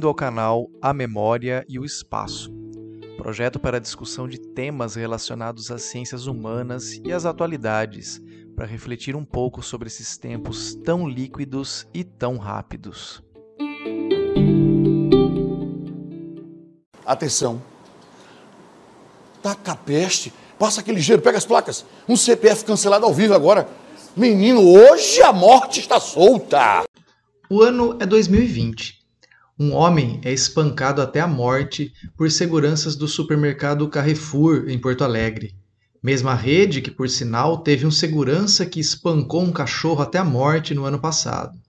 Bem-vindo ao canal A Memória e o Espaço, projeto para discussão de temas relacionados às ciências humanas e às atualidades, para refletir um pouco sobre esses tempos tão líquidos e tão rápidos. Atenção. Taca a peste. Passa aquele ligeiro, pega as placas. Um CPF cancelado ao vivo agora. Menino, hoje a morte está solta. O ano é 2020. Um homem é espancado até a morte por seguranças do supermercado Carrefour, em Porto Alegre. Mesma rede que, por sinal, teve um segurança que espancou um cachorro até a morte no ano passado.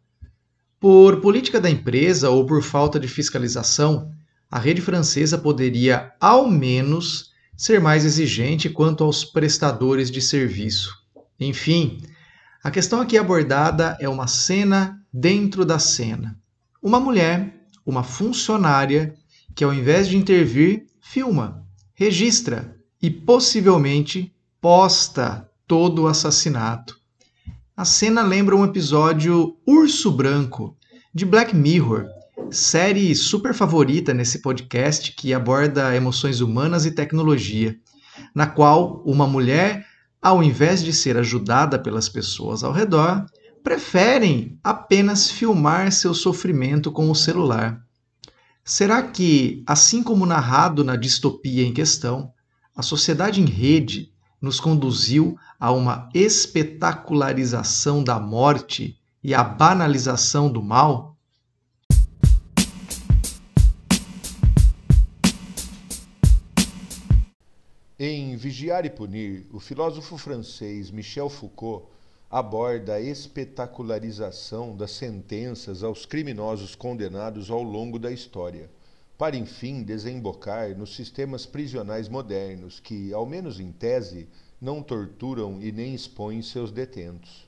Por política da empresa ou por falta de fiscalização, a rede francesa poderia, ao menos, ser mais exigente quanto aos prestadores de serviço. Enfim, a questão aqui abordada é uma cena dentro da cena. Uma mulher, uma funcionária, que ao invés de intervir, filma, registra e possivelmente posta todo o assassinato. A cena lembra um episódio Urso Branco de Black Mirror, série super favorita nesse podcast que aborda emoções humanas e tecnologia, na qual uma mulher, ao invés de ser ajudada pelas pessoas ao redor, preferem apenas filmar seu sofrimento com o celular. Será que, assim como narrado na distopia em questão, a sociedade em rede nos conduziu a uma espetacularização da morte e a banalização do mal? Em Vigiar e Punir, o filósofo francês Michel Foucault aborda a espetacularização das sentenças aos criminosos condenados ao longo da história, para enfim desembocar nos sistemas prisionais modernos que, ao menos em tese, não torturam e nem expõem seus detentos.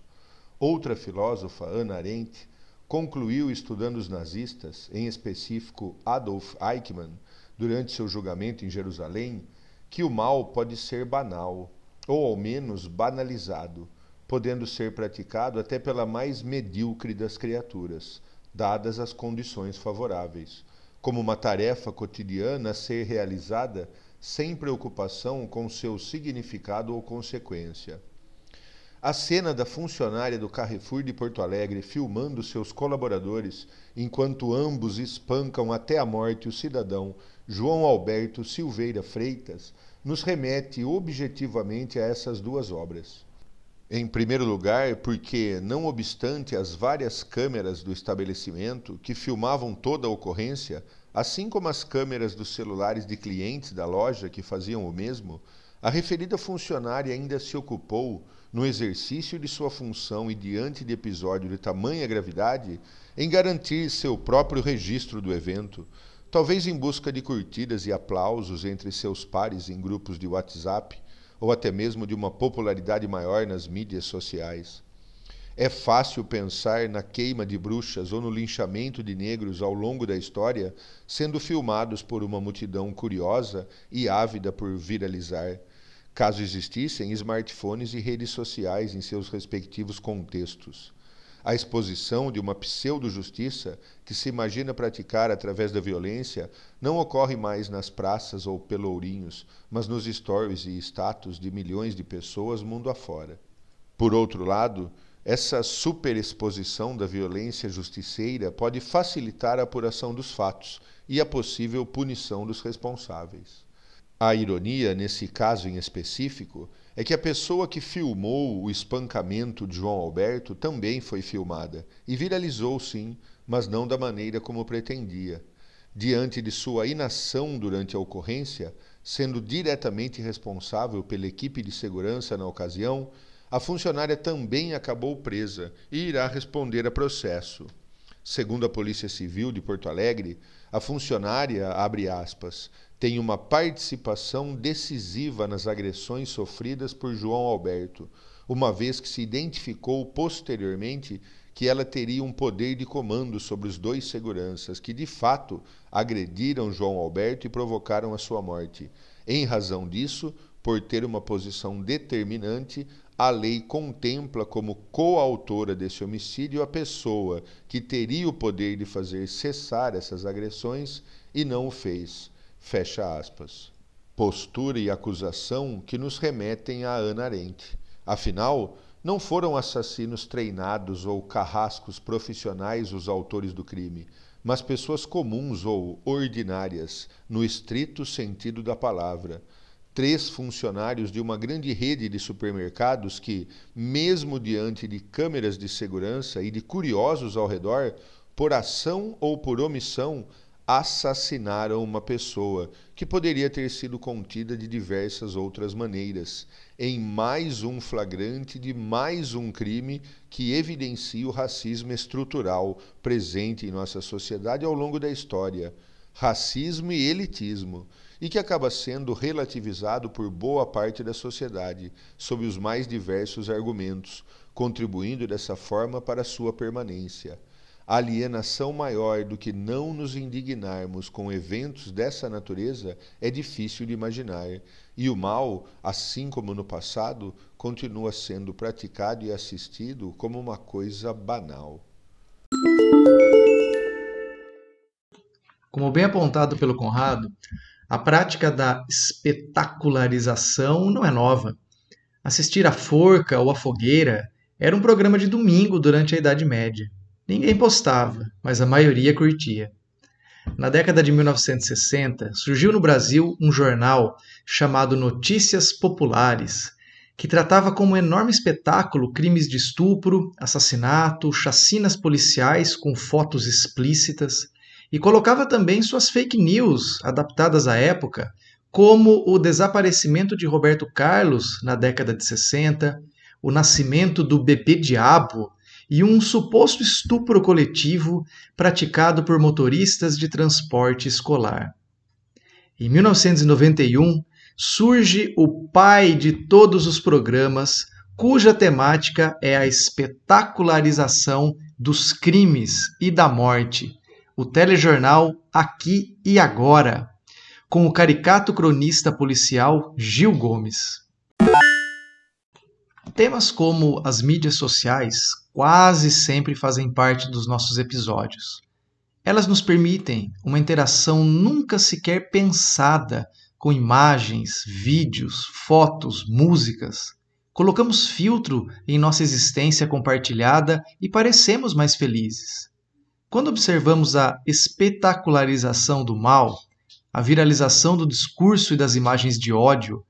Outra filósofa, Hannah Arendt, concluiu estudando os nazistas, em específico Adolf Eichmann, durante seu julgamento em Jerusalém, que o mal pode ser banal, ou ao menos banalizado, podendo ser praticado até pela mais medíocre das criaturas, dadas as condições favoráveis, como uma tarefa cotidiana a ser realizada sem preocupação com seu significado ou consequência. A cena da funcionária do Carrefour de Porto Alegre filmando seus colaboradores enquanto ambos espancam até a morte o cidadão João Alberto Silveira Freitas nos remete objetivamente a essas duas obras. Em primeiro lugar, porque, não obstante as várias câmeras do estabelecimento que filmavam toda a ocorrência, assim como as câmeras dos celulares de clientes da loja que faziam o mesmo, a referida funcionária ainda se ocupou, no exercício de sua função e diante de episódio de tamanha gravidade, em garantir seu próprio registro do evento, talvez em busca de curtidas e aplausos entre seus pares em grupos de WhatsApp, ou até mesmo de uma popularidade maior nas mídias sociais. É fácil pensar na queima de bruxas ou no linchamento de negros ao longo da história sendo filmados por uma multidão curiosa e ávida por viralizar, caso existissem smartphones e redes sociais em seus respectivos contextos a exposição de uma pseudo-justiça que se imagina praticar através da violência não ocorre mais nas praças ou pelourinhos, mas nos stories e status de milhões de pessoas mundo afora. Por outro lado, essa superexposição da violência justiceira pode facilitar a apuração dos fatos e a possível punição dos responsáveis. A ironia, nesse caso em específico, é que a pessoa que filmou o espancamento de João Alberto também foi filmada e viralizou sim, mas não da maneira como pretendia. Diante de sua inação durante a ocorrência, sendo diretamente responsável pela equipe de segurança na ocasião, a funcionária também acabou presa e irá responder a processo. Segundo a Polícia Civil de Porto Alegre, a funcionária, abre aspas, tem uma participação decisiva nas agressões sofridas por João Alberto, uma vez que se identificou posteriormente que ela teria um poder de comando sobre os dois seguranças que de fato agrediram João Alberto e provocaram a sua morte. Em razão disso, por ter uma posição determinante, a lei contempla como coautora desse homicídio a pessoa que teria o poder de fazer cessar essas agressões e não o fez. Fecha aspas. Postura e acusação que nos remetem a Ana Arendt. Afinal, não foram assassinos treinados ou carrascos profissionais os autores do crime, mas pessoas comuns ou ordinárias, no estrito sentido da palavra três funcionários de uma grande rede de supermercados que, mesmo diante de câmeras de segurança e de curiosos ao redor, por ação ou por omissão, assassinaram uma pessoa que poderia ter sido contida de diversas outras maneiras, em mais um flagrante de mais um crime que evidencia o racismo estrutural presente em nossa sociedade ao longo da história. Racismo e elitismo e que acaba sendo relativizado por boa parte da sociedade, sob os mais diversos argumentos, contribuindo dessa forma para sua permanência. Alienação maior do que não nos indignarmos com eventos dessa natureza é difícil de imaginar, e o mal, assim como no passado, continua sendo praticado e assistido como uma coisa banal. Como bem apontado pelo Conrado, a prática da espetacularização não é nova. Assistir à forca ou à fogueira era um programa de domingo durante a Idade Média. Ninguém postava, mas a maioria curtia. Na década de 1960, surgiu no Brasil um jornal chamado Notícias Populares, que tratava como um enorme espetáculo crimes de estupro, assassinato, chacinas policiais com fotos explícitas, e colocava também suas fake news adaptadas à época, como o desaparecimento de Roberto Carlos na década de 60, o nascimento do bebê diabo e um suposto estupro coletivo praticado por motoristas de transporte escolar. Em 1991, surge o pai de todos os programas, cuja temática é a espetacularização dos crimes e da morte o telejornal Aqui e Agora, com o caricato cronista policial Gil Gomes. Temas como as mídias sociais quase sempre fazem parte dos nossos episódios. Elas nos permitem uma interação nunca sequer pensada com imagens, vídeos, fotos, músicas. Colocamos filtro em nossa existência compartilhada e parecemos mais felizes. Quando observamos a espetacularização do mal, a viralização do discurso e das imagens de ódio,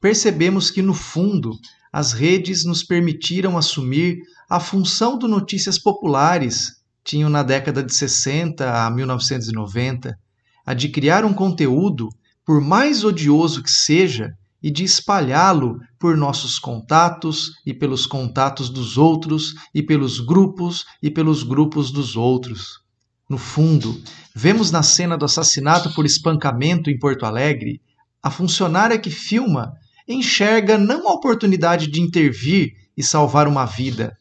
percebemos que, no fundo, as redes nos permitiram assumir a função do notícias populares tinham na década de 60 a 1990, a de criar um conteúdo, por mais odioso que seja, e de espalhá-lo por nossos contatos e pelos contatos dos outros e pelos grupos e pelos grupos dos outros. No fundo, vemos na cena do assassinato por espancamento em Porto Alegre a funcionária que filma enxerga não a oportunidade de intervir e salvar uma vida,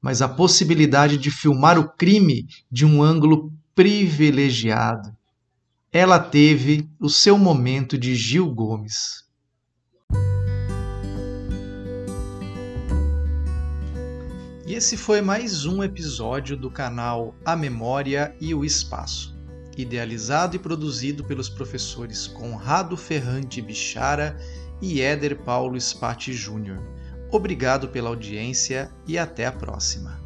mas a possibilidade de filmar o crime de um ângulo privilegiado. Ela teve o seu momento de Gil Gomes. E esse foi mais um episódio do canal A Memória e o Espaço, idealizado e produzido pelos professores Conrado Ferrante Bichara e Éder Paulo Spati Júnior. Obrigado pela audiência e até a próxima.